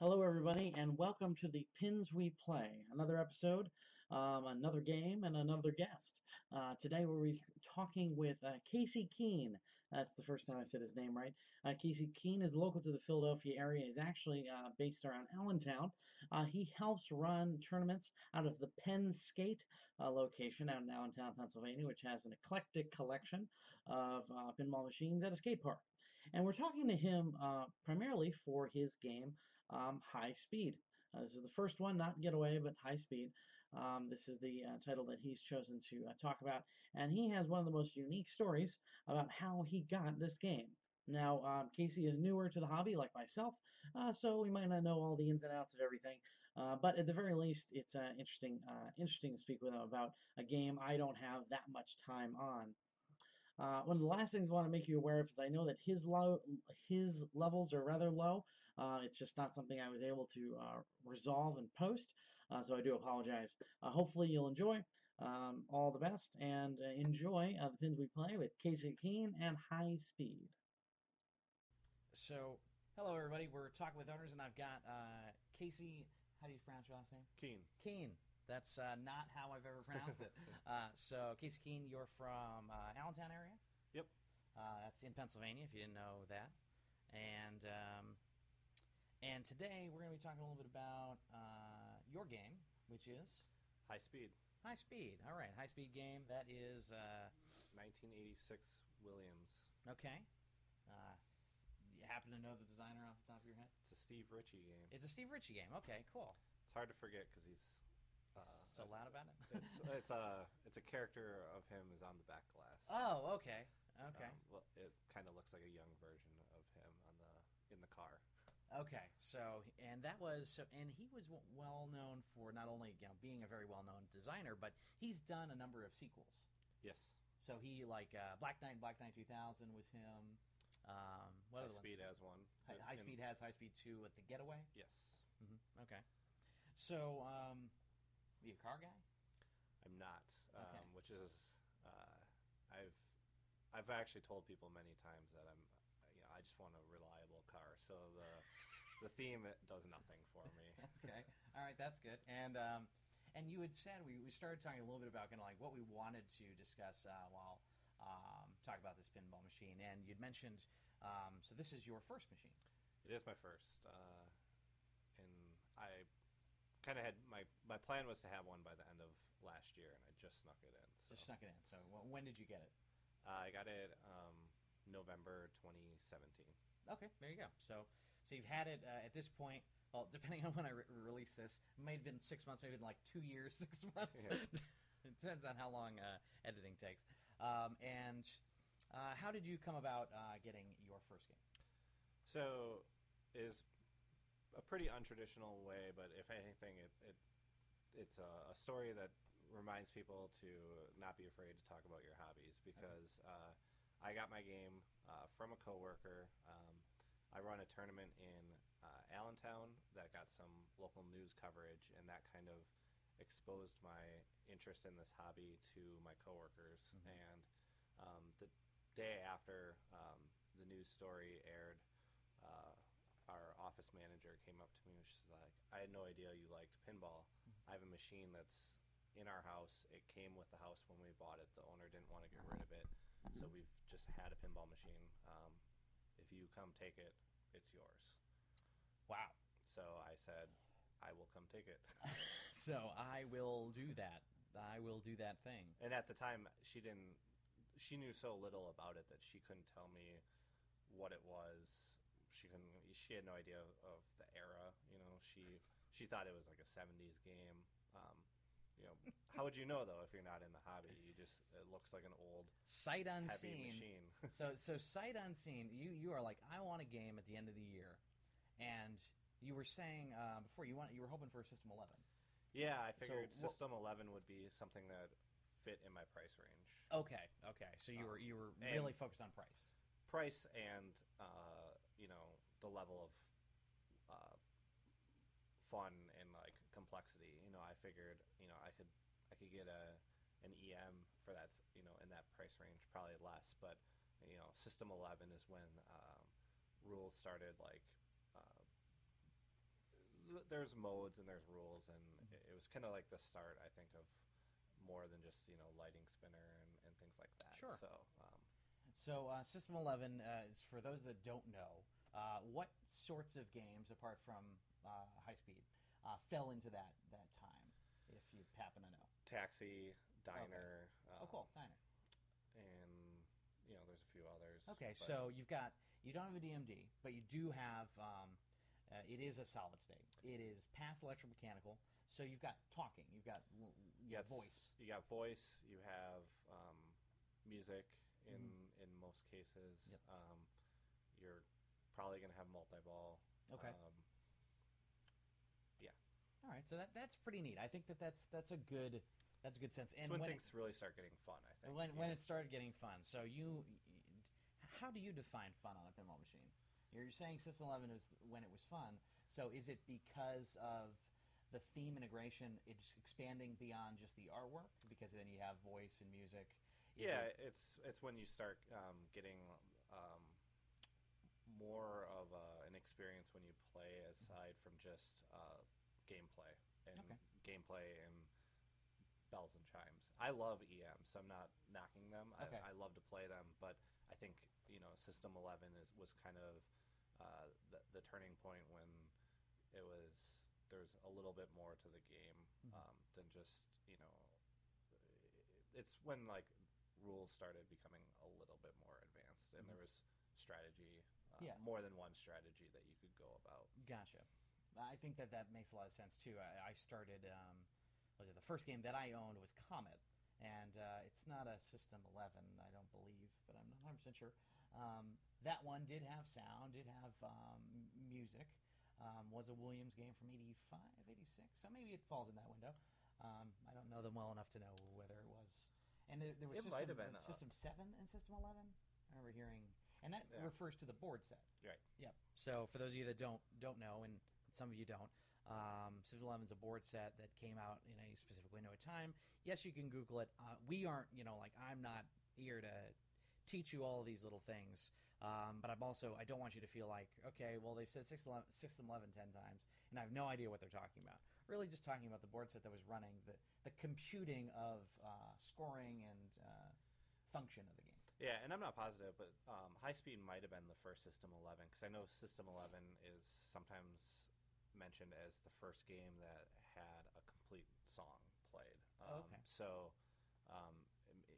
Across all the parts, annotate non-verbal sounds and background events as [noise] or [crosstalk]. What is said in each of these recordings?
Hello, everybody, and welcome to the Pins We Play. Another episode, um, another game, and another guest. Uh, today we'll be talking with uh, Casey Cuene. That's the first time I said his name right. Uh, Casey Cuene is local to the Philadelphia area. He's actually uh, based around Allentown. Uh, he helps run tournaments out of the Penn Skate uh, location out in Allentown, Pennsylvania, which has an eclectic collection of pinball machines at a skate park. And we're talking to him primarily for his game um, High Speed. Uh, this is the first one, not Getaway, but High Speed. Um, this is the uh, title that he's chosen to uh, talk about, and he has one of the most unique stories about how he got this game. Now, um, Casey is newer to the hobby, like myself, uh, so we might not know all the ins and outs of everything. Uh, but at the very least, it's uh, interesting, interesting to speak with him about a game I don't have that much time on. Uh, one of the last things I want to make you aware of is I know that his his levels are rather low. Uh, it's just not something I was able to uh, resolve and post, uh, so I do apologize. Uh, hopefully you'll enjoy. Um, all the best and uh, enjoy the pins we play with Casey Cuene and High Speed. So, hello everybody. We're talking with owners, and I've got Casey. How do you pronounce your last name? Cuene. Cuene. That's uh, not how I've ever pronounced it. [laughs] Uh, so, Casey Cuene, you're from uh, Allentown area? Yep. Uh, that's in Pennsylvania, if you didn't know that. And um, and today we're going to be talking a little bit about uh, your game, which is High Speed. High Speed. All right, High Speed game. That is 1986 uh, Williams. Okay. you happen to know the designer off the top of your head? It's a Steve Ritchie game. It's a Steve Ritchie game. Okay, cool. It's hard to forget because he's uh, so loud about it. it's it's [laughs] a it's a character of him is on the back glass. Oh, okay, okay. Um, well, it kind of looks like a young version of him on the in the car. Okay, so and that was so, and he was well known for not only you know being a very well known designer, but he's done a number of sequels. Yes. So he like uh, Black Knight, Black Knight 2000 was him. Um, what High Speed has one. High, High Speed has High Speed two at the Getaway. Yes. Mm-hmm. Okay. So um, are you a car guy? I'm not, um, okay. which is uh, I've I've actually told people many times that I'm you know I just want a reliable car. So the the theme it does nothing for me. [laughs] okay, all right, that's good. And um, and you had said we, we started talking a little bit about kind of like what we wanted to discuss uh, while um, talking about this pinball machine. And you'd mentioned um, so this is your first machine. It is my first, uh, and I kind of had my my plan was to have one by the end of last year, and I just snuck it in. So. Just snuck it in. So when did you get it? Uh, I got it um, November 2017. Okay, there you go. So so you've had it uh, at this point. Well, depending on when I re- release this, it may have been six months, maybe like two years, [laughs] six months. Yeah. [laughs] it depends on how long uh, editing takes. Um, and uh, how did you come about uh, getting your first game? So is a pretty untraditional way, but if anything, it, it it's a, a, story that reminds people to not be afraid to talk about your hobbies because uh, I got my game uh, from a coworker. Um, I run a tournament in uh, Allentown that got some local news coverage, and that kind of exposed my interest in this hobby to my coworkers. Mm-hmm. And um, the day after um, the news story aired, uh, our office manager came up to me and she's like, I had no idea you liked pinball. Mm-hmm. I have a machine that's in our house. It came with the house when we bought it. The owner didn't want to get rid of it. So we've just had a pinball machine. Um, if you come take it, it's yours. Wow. So I said, I will come take it. [laughs] so I will do that. I will do that thing. And at the time, she didn't. She knew so little about it that she couldn't tell me what it was she couldn't. She had no idea of the era. You know, she she thought it was like a '70s game. Um, you know, how would you know though if you're not in the hobby? You just it looks like an old sight unseen machine. [laughs] so so sight unseen. You you are like I want a game at the end of the year, and you were saying uh, before you want you were hoping for a System 11. Yeah, I figured so, System 11 would be something that fit in my price range. Okay, okay. So you um, were you were really focused on price price and uh, you know the level of uh, fun complexity. You know, I figured you know I could I could get a an EM for that you know in that price range, probably less. But you know, System 11 is when um, rules started like uh, there's modes and there's rules, and it, it was kind of like the start, I think, of more than just you know lighting spinner and, and things like that. Sure. So um, So uh, System 11 uh, is for those that don't know. Uh, what sorts of games, apart from uh, High Speed, uh, fell into that that time? If you happen to know. taxi, diner. Oh, um, cool, Diner. And you know, there's a few others. Okay, but- so you've got you don't have a DMD, but you do have. Um, uh, it is a solid state. It is past electromechanical, so you've got talking. You've got you Yeah, voice. You got voice. You have um, music in in most cases. Mm-hmm. Yep. Um, you're probably going to have multi-ball. Okay. Um, All right, so that that's pretty neat. I think that that's that's a good that's a good sense. it's And when, when things really start getting fun. I think when when it started getting fun, so you, how do you define fun on a pinball machine? You're saying System 11 was when it was fun. So is it because of the theme integration? It's expanding beyond just the artwork because then you have voice and music. Is yeah, it- it's it's when you start um, getting um, more of uh, an experience when you play aside from just uh, gameplay and Okay. gameplay and bells and chimes. I love EM, so I'm not knocking them. Okay. I, I love to play them, but I think you know System 11 is was kind of uh, the, the turning point when it was there's a little bit more to the game Mhm. um, than just you know it's when like rules started becoming a little bit more advanced and Mhm. there was strategy uh, Yeah. more than one strategy that you could go about Gotcha. I think that that makes a lot of sense too. I, I started, um, was it the first game that I owned was Comet, and uh, it's not a System 11, I don't believe, but I'm not 100 percent sure. Um, that one did have sound, did have um, music. Um, was a Williams game from 85, 86, so maybe it falls in that window. Um, I don't know them well enough to know whether it was. And there, there was It System, might have been, uh, System 7 and System 11. I remember hearing, and that Yeah. refers to the board set. right Yep. So for those of you that don't don't know, and some of you don't, um, System 11 is a board set that came out in a specific window of time. Yes, you can Google it. Uh, we aren't, you know, like I'm not here to teach you all of these little things. Um, but I'm also I don't want you to feel like okay, well they've said System 11, 11 10 times, and I have no idea what they're talking about. Really, just talking about the board set that was running the the computing of uh, scoring and uh, function of the game. yeah and i'm not positive but um, high speed might have been the first system 11 because i know system 11 is sometimes mentioned as the first game that had a complete song played um, Okay. so um,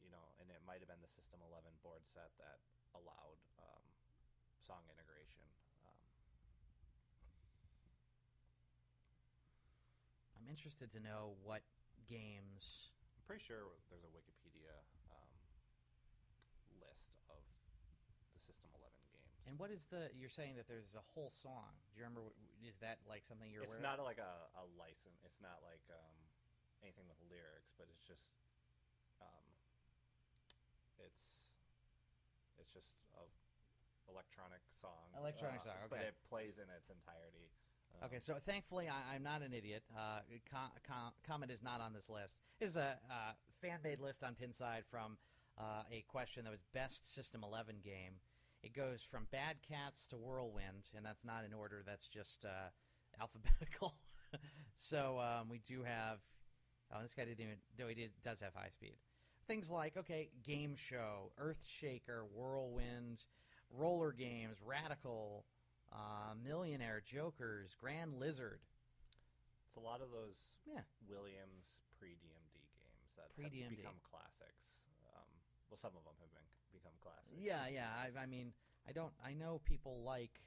you know and it might have been the system 11 board set that allowed um, song integration um, I'm interested to know what games I'm pretty sure there's a Wikipedia um, list of the System 11 games. And what is the? You're saying that there's a whole song. Do you remember? Is that like something you're it's not of? like a, a license. It's not like um, anything with lyrics, but it's just um, it's it's just a electronic song. Electronic uh, song, okay. but it plays in its entirety. Um, Okay, so thankfully I, I'm not an idiot. Uh, Com- Com- Comet is not on this list. This is a uh, fan-made list on Pinside from uh, a question that was best System 11 game. It goes from Bad Cats to Whirlwind, and that's not in order. That's just uh, alphabetical. [laughs] so um, we do have. Oh, this guy didn't even. Though he did, does have high speed. Things like okay, game show, Earthshaker, Whirlwind, roller games, Radical, uh, Millionaire, Jokerz, Grand Lizard. It's a lot of those Yeah. Williams pre DMD games that Pre-DMD. have become classics. Um, well, some of them have been become classics. Yeah, yeah. I, I mean, I don't. I know people like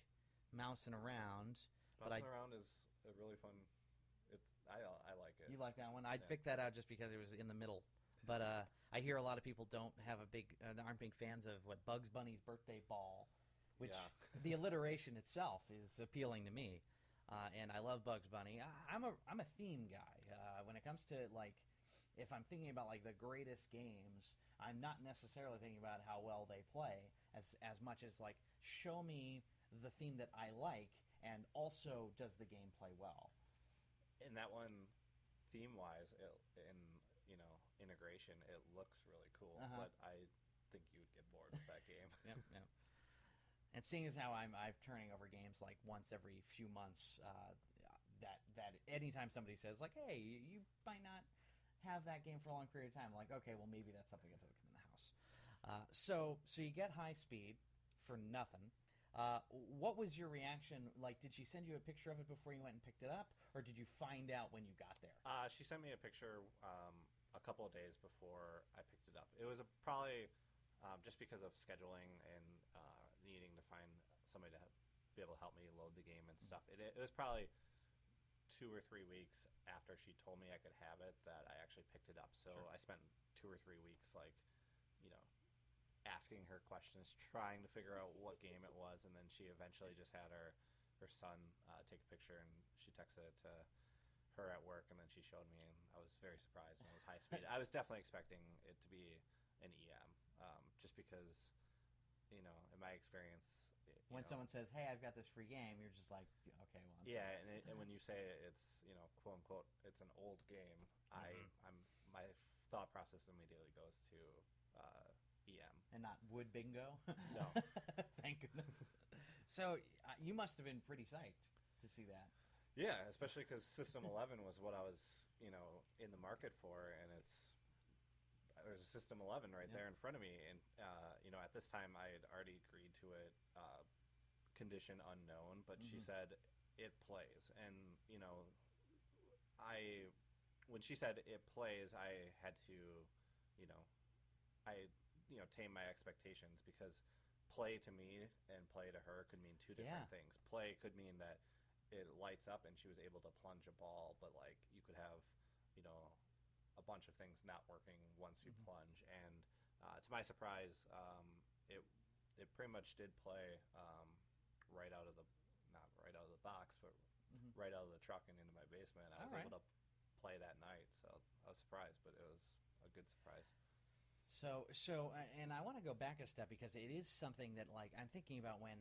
Mousin' Around. But I- Bouncing around is a really fun. It's I I like it. You like that one? I'd Yeah. pick that out just because it was in the middle. But uh, I hear a lot of people don't have a big, uh, aren't big fans of what Bugs Bunny's birthday ball, which Yeah. [laughs] the alliteration itself is appealing to me. Uh, and I love Bugs Bunny. I, I'm a I'm a theme guy. Uh, when it comes to like, if I'm thinking about like the greatest games, I'm not necessarily thinking about how well they play as as much as like show me the theme that I like, and also does the game play well. And that one, theme wise, in you know integration, it looks really cool. Uh-huh. But I think you would get bored with that game. [laughs] yep, yep. And seeing as how I'm I'm turning over games like once every few months, uh, that anytime somebody says like, "Hey, you, you might not have that game for a long period of time," like, okay, well maybe that's something that doesn't come in the house. Uh, so so you get high speed for nothing. Uh, what was your reaction? Like, did she send you a picture of it before you went and picked it up, or did you find out when you got there? Uh, she sent me a picture um, a couple of days before I picked it up. It was a, probably um, just because of scheduling and uh, needing to find somebody to be able to help me load the game and stuff. It, it was probably two or three weeks after she told me I could have it that I actually picked it up. So Sure. I spent two or three weeks like, you know, asking her questions, trying to figure out what game it was, and then she eventually just had her her son uh, take a picture and she texted it to her at work, and then she showed me, and I was very surprised when it was high [laughs] speed. I was definitely expecting it to be an EM, um, just because, you know, in my experience, When know, someone says, "Hey, I've got this free game," you're just like, "Okay, well." I'm yeah, and, it, and when you say [laughs] it's you know quote unquote it's an old game, I Mhm. I'm my thought process immediately goes to uh, EM. and not wood bingo. [laughs] No. [laughs] Thank goodness. So uh, you must have been pretty psyched to see that. Yeah, especially because System 11 was what I was you know in the market for, and it's there's a System 11 right Yeah. there in front of me, and uh, you know at this time I had already agreed to it, uh, condition unknown, but she Mhm. said it plays, and you know I when she said it plays, I had to you know I you know tame my expectations because play to me and play to her could mean two different Yeah. things. Play could mean that it lights up and she was able to plunge a ball, but like you could have, you know, a bunch of things not working once you Mhm. plunge. And uh, to my surprise, um, it it pretty much did play um, right out of the not right out of the box, but Mhm. right out of the truck and into my basement. I All was right. able to play that night, so I was surprised, but it was a good surprise. So, so, uh, and I want to go back a step because it is something that, like, I'm thinking about when,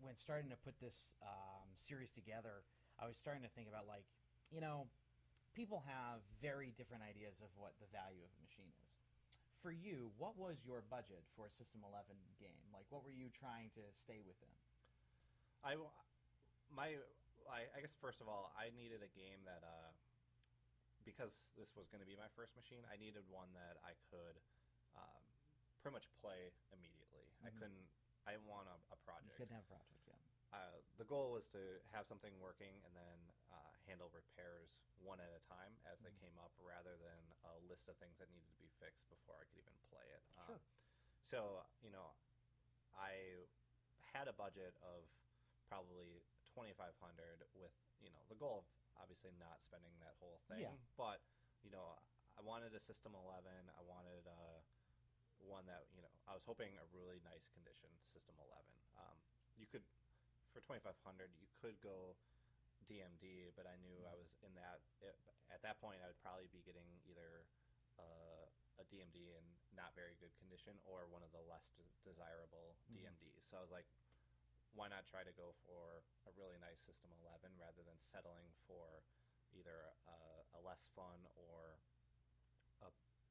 when starting to put this um, series together. I was starting to think about, like, you know, people have very different ideas of what the value of a machine is. For you, what was your budget for a System 11 game? Like, what were you trying to stay within? I my I, I guess first of all, I needed a game that uh, because this was going to be my first machine, I needed one that I could um, pretty much play immediately. I Mhm. couldn't. I didn't want a, a You project. couldn't have a project, yeah. Uh, the goal was to have something working and then uh, handle repairs one at a time as they Mhm. came up, rather than a list of things that needed to be fixed before I could even play it. Um, Sure. So you know, I had a budget of probably twenty five hundred, with you know the goal of obviously not spending that whole thing. Yeah. But you know, I wanted a System Eleven. I wanted uh, one that you know I was hoping a really nice condition System Eleven. Um, you could for twenty five hundred, you could go DMD, but I knew I was in that it, at that point. I would probably be getting either uh, a DMD in not very good condition or one of the less de- desirable Mhm. DMDs. So I was like, why not try to go for a really nice System 11 rather than settling for either a, a less fun or a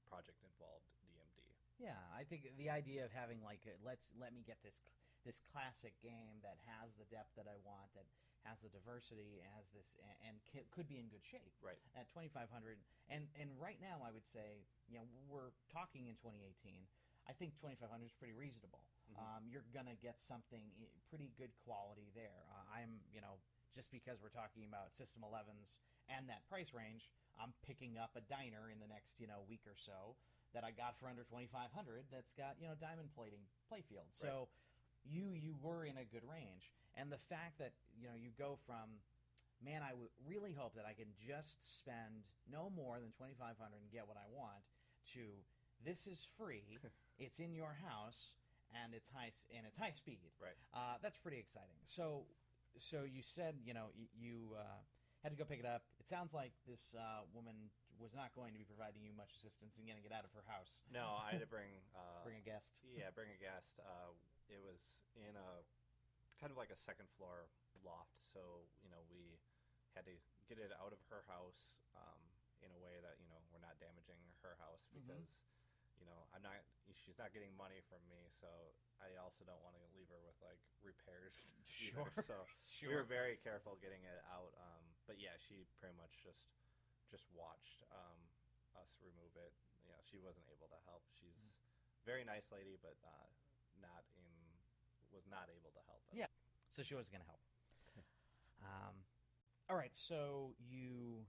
project involved DMD. Yeah, I think the idea of having like a, let's let me get this this classic game that has the depth that I want, that has the diversity, has this, and, and could be in good shape. Right. at 2500 and and right now I would say you know we're talking in 2018 I think 2500 is pretty reasonable. Mhm. um, you're gonna get something pretty good quality there. Uh, I'm you know just because we're talking about system 11s and that price range I'm picking up a diner in the next you know week or so that I got for under 2500 that's got you know diamond plating playfield so you you were in a good range and the fact that you know you go from man, I would really hope that I can just spend no more than twenty five hundred and get what I want. To this is free, [laughs] it's in your house, and it's high and it's high speed. Right. Uh, that's pretty exciting. So, so you said you know y- you uh, had to go pick it up. It sounds like this uh, woman was not going to be providing you much assistance in getting it out of her house. No, I had to bring [laughs] uh, Bring a guest. Yeah, bring a guest. Uh, it was in a kind of like a second floor loft, so you know we had to get it out of her house um, in a way that you know we're not damaging her house Mhm. because you know I'm not. She's not getting money from me, so I also don't want to leave her with like repairs. [laughs] either. Sure, So sure. [laughs] we were very careful getting it out. Um, but yeah, she pretty much just just watched um, us remove it. You know, she wasn't able to help. She's Mm-hmm. very nice lady, but uh, not in was not able to help. us. Yeah. So she was going to help. [laughs] um, all right. So you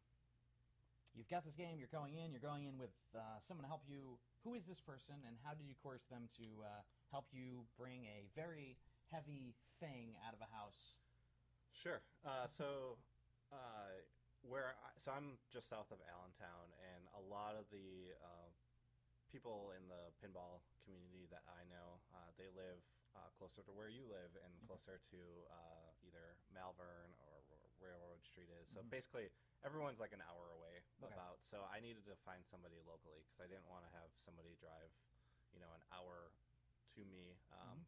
you've got this game. You're going in. You're going in with uh, someone to help you. Who is this person, and how did you coerce them to uh, help you bring a very heavy thing out of a house? Sure. Uh, so, uh, where I, so I'm just south of Allentown, and a lot of the uh, people in the pinball community that I know, uh, they live uh, closer to where you live, and closer to uh, either Malvern or where Railroad Street is. So Mhm. basically, everyone's like an hour away Okay. about. So I needed to find somebody locally because I didn't want to have somebody drive, you know, an hour to me. Um,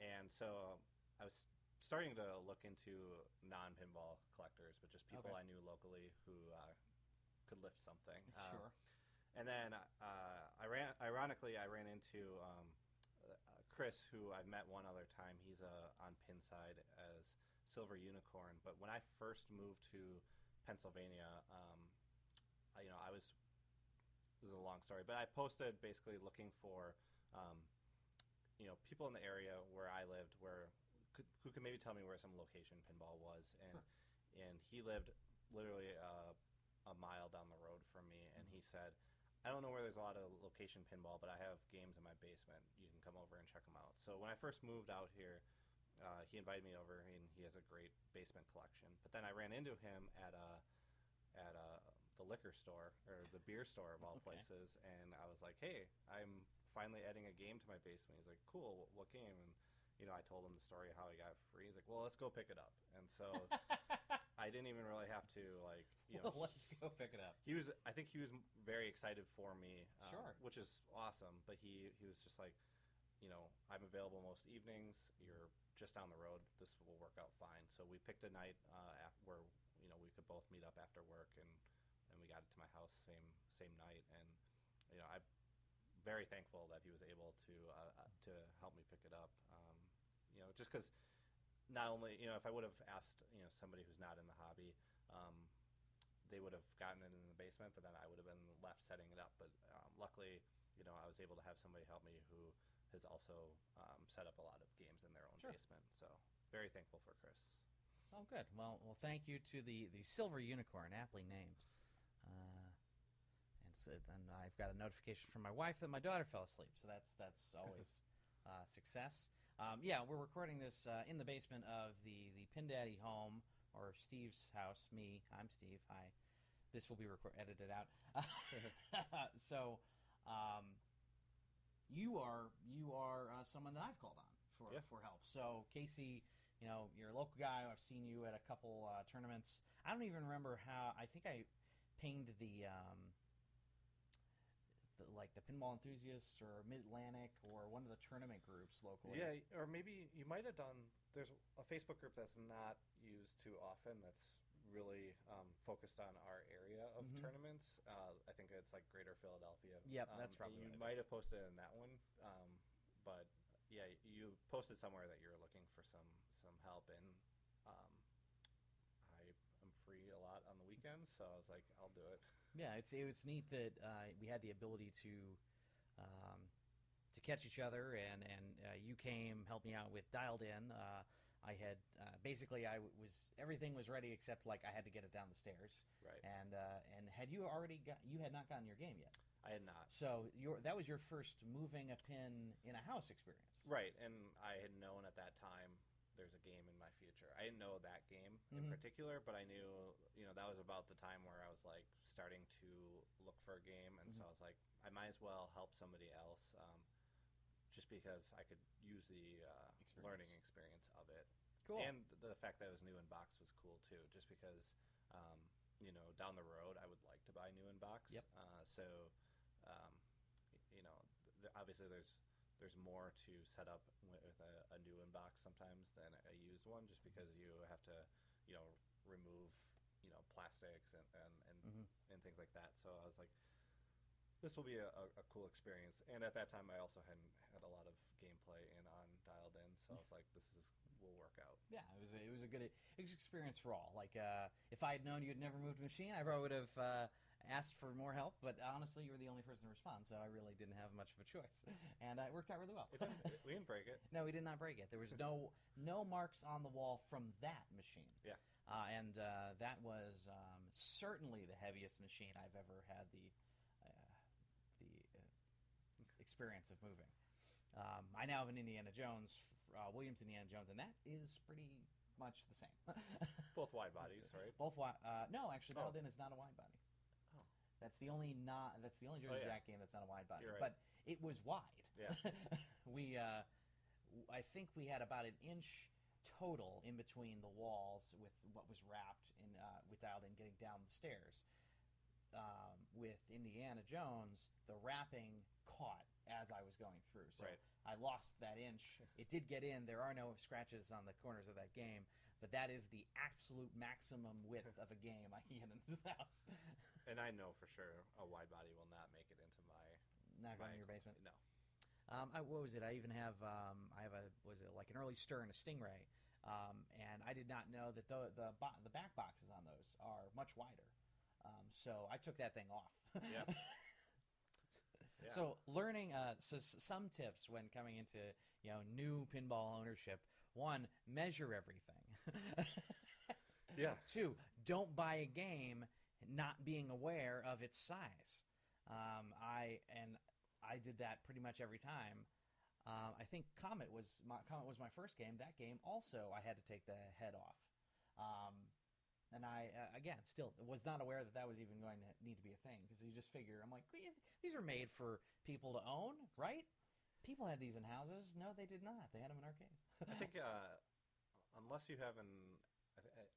And so I was starting to look into non-pinball collectors, but just people Okay. I knew locally who uh, could lift something. Um, sure. and then uh, I ran. Ironically, I ran into um, uh, Chris, who I've met one other time. He's uh, on Pinside as Silver Unicorn. But when I first moved to Pennsylvania, um, I, you know, I was. This is a long story, but I posted basically looking for, um, you know, people in the area where I lived, where could, who could maybe tell me where some location pinball was, and and he lived literally uh, a mile down the road from me, and he said, I don't know where there's a lot of location pinball, but I have games in my basement. You can come over and check them out. So when I first moved out here, uh, he invited me over, and he has a great basement collection. But then I ran into him at a at a, the liquor store or the beer store of all Okay. places, and I was like, "Hey, I'm finally adding a game to my basement." He's like, "Cool, what, what game?" And you know, I told him the story of how he got it for free. He's like, "Well, let's go pick it up." And so [laughs] I didn't even really have to like, you know, [laughs] let's go pick it up. he was i think he was very excited for me um, Sure. which is awesome but he he was just like you know i'm available most evenings you're just down the road this will work out fine so we picked a night uh, where you know we could both meet up after work and and we got it to my house same same night and you know i'm very thankful that he was able to uh, uh, to help me pick it up um, you know just because not only you know if i would have asked you know somebody who's not in the hobby um, they would have gotten it in the basement, but then I would have been left setting it up. But um, luckily, you know, I was able to have somebody help me who has also um, set up a lot of games in their own Sure. basement. So very thankful for Chris. Oh, good. Well, well, thank you to the the silver unicorn, aptly named. Uh, and so, then I've got a notification from my wife that my daughter fell asleep. So that's that's [laughs] always uh, success. Um, yeah, we're recording this uh, in the basement of the the Pin Daddy home or Steve's house. Me, I'm Steve. Hi. This will be record- edited out. [laughs] [laughs] so, um, you are you are uh, someone that I've called on for Yeah. for help. So Casey, you know, you're a local guy. I've seen you at a couple uh, tournaments. I don't even remember how. I think I pinged the. Um, the, like the pinball enthusiasts or Mid Atlantic or one of the tournament groups locally. Yeah, or maybe you might have done. There's a Facebook group that's not used too often. That's really um, focused on our area of Mhm. tournaments. Uh, I think it's like Greater Philadelphia. Yep, Um, that's probably You might have posted in that one, um, but yeah, you posted somewhere that you're looking for some some help, and um, I am free a lot on the weekends, so I was like, I'll do it. Yeah, it's it was neat that uh, we had the ability to um, to catch each other, and and uh, you came helped me out with dialed in. Uh, I had uh, basically I was everything was ready except like I had to get it down the stairs, Right. and uh, and had you already got you had not gotten your game yet, I had not. so your that was your first moving a pin in a house experience. Right, and I had known at that time there's a game in my future. I didn't know that game in Mhm. particular, but I knew, you know, that was about the time where I was like starting to look for a game, and so Mhm. I was like, I might as well help somebody else, um, just because I could use the uh, Experience. learning experience of it, Cool. and the fact that it was new in box was cool too. Just because, um, you know, down the road I would like to buy new in box. Yep. Uh, so, um, you know, th- obviously there's there's more to set up with a, a new inbox sometimes than a used one, just because you have to, you know, remove, you know, plastics and and and, Mhm. and things like that. So I was like, this will be a, a, a cool experience. And at that time, I also hadn't had a lot of gameplay and on dialed in, so I was like, this is will work out. Yeah, it was a, it was a good experience for all. Like uh, if I had known you had never moved a machine, I probably would have uh, asked for more help. But honestly, you were the only person to respond, so I really didn't have much of a choice, [laughs] and uh, it worked out really well. Didn't, we didn't break it. [laughs] No, we did not break it. There was no no marks on the wall from that machine. Yeah. Uh, and uh, that was um, certainly the heaviest machine I've ever had the uh, the uh, experience of moving. Um, I now have an Indiana Jones, uh, Williams Indiana Jones, and that is pretty much the same. [laughs] Both wide bodies, right? Both wide. uh, no, actually, Oh. Dialed is not a wide body. Oh. That's the only not. That's the only Jersey yeah. Jack game that's not a wide body. Right. But it was wide. Yeah. [laughs] we, uh, I think we had about an inch total in between the walls with what was wrapped in uh, with dialed in getting down the stairs. Um, with Indiana Jones, the wrapping caught as I was going through, so Right. I lost that inch. It did get in. There are no scratches on the corners of that game, but that is the absolute maximum width [laughs] of a game I can get into this house. And I know for sure a wide body will not make it into my. Not going in your basement. No. Um, I, what was it? I even have um, I have a was it like an early stir and a stingray, um, and I did not know that the the bo- the back boxes on those are much wider. Um, so I took that thing off. Yeah. [laughs] Yeah. So learning uh, so, some tips when coming into you know new pinball ownership. One, measure everything. [laughs] Yeah. Two, don't buy a game not being aware of its size. Um, I and I did that pretty much every time. Um, I think Comet was my Comet was my first game. That game also I had to take the head off. Um, and I uh, again still was not aware that that was even going to need to be a thing because you just figure I'm like "Eh, these are made for people to own, right? People had these in houses. No, they did not. They had them in arcades. I think [laughs] uh, unless you have an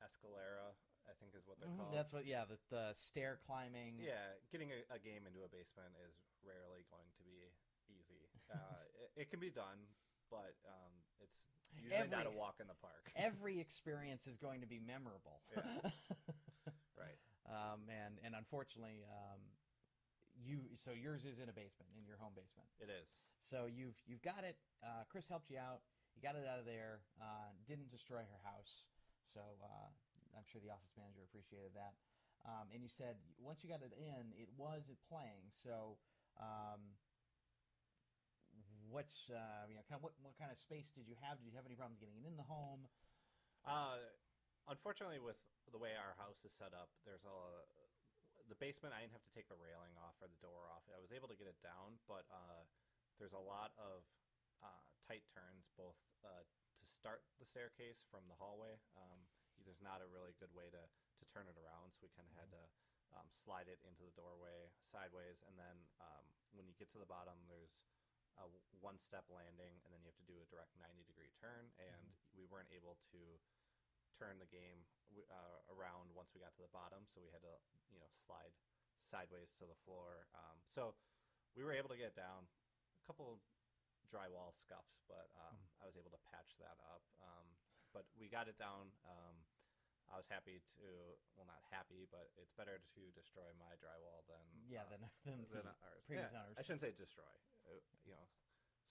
Escalera, I think is what they're Mhm, called. That's what. Yeah, the, the stair climbing. Yeah, getting a, a game into a basement is rarely going to be easy. [laughs] Uh, it, it can be done, but um, it's usually not a walk in the park. [laughs] every [laughs] experience is going to be memorable. Yeah. right. um, and and unfortunately, um, you so yours is in a basement, in your home basement. It is. So you've you've got it. Uh, Chris helped you out. You got it out of there. Uh, didn't destroy her house. So uh, I'm sure the office manager appreciated that. Um, and you said once you got it in, it was it playing. So um, what's uh, you know, kind of what what kind of space did you have? Did you have any problems getting it in the home? Uh, unfortunately, with the way our house is set up, there's a the basement. I didn't have to take the railing off or the door off. I was able to get it down, but uh, there's a lot of uh, tight turns, both uh, to start the staircase from the hallway. Um, there's not a really good way to to turn it around, so we kind of had to. Um, slide it into the doorway sideways, and then um, when you get to the bottom, there's a one step landing, and then you have to do a direct 90 degree turn. And we weren't able to turn the game uh, around once we got to the bottom, so we had to you know slide sideways to the floor. Um, so we were able to get down. A couple drywall scuffs, but um, I was able to patch that up. Um, but we got it down. I was happy to, well, not happy, but it's better to destroy my drywall than Yeah, uh, than than, than the ours. previous Yeah, owners. I shouldn't say destroy. Uh, you know,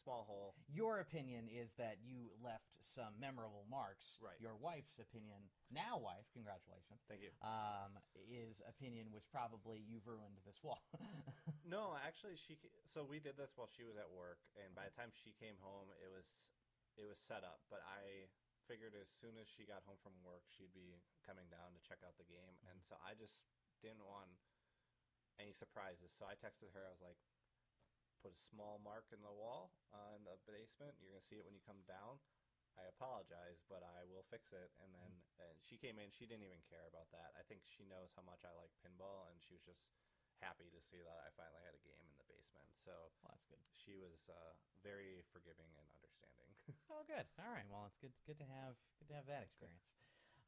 small hole. Your opinion is that you left some memorable marks. Right. Your wife's opinion, now wife, congratulations. Thank you. Um, his opinion was probably you've ruined this wall. [laughs] No, actually, she. So we did this while she was at work, and by the time she came home, it was it was set up. But I figured as soon as she got home from work, she'd be coming down to check out the game, and so I just didn't want any surprises. So I texted her. I was like, "Put a small mark in the wall uh, in the basement. You're gonna see it when you come down." I apologize, but I will fix it. And then and she came in. She didn't even care about that. I think she knows how much I like pinball, and she was just happy to see that I finally had a game basement. So well, that's good. she was uh, very forgiving and understanding. [laughs] Oh, good. All right. Well, it's good. Good to have. Good to have that experience.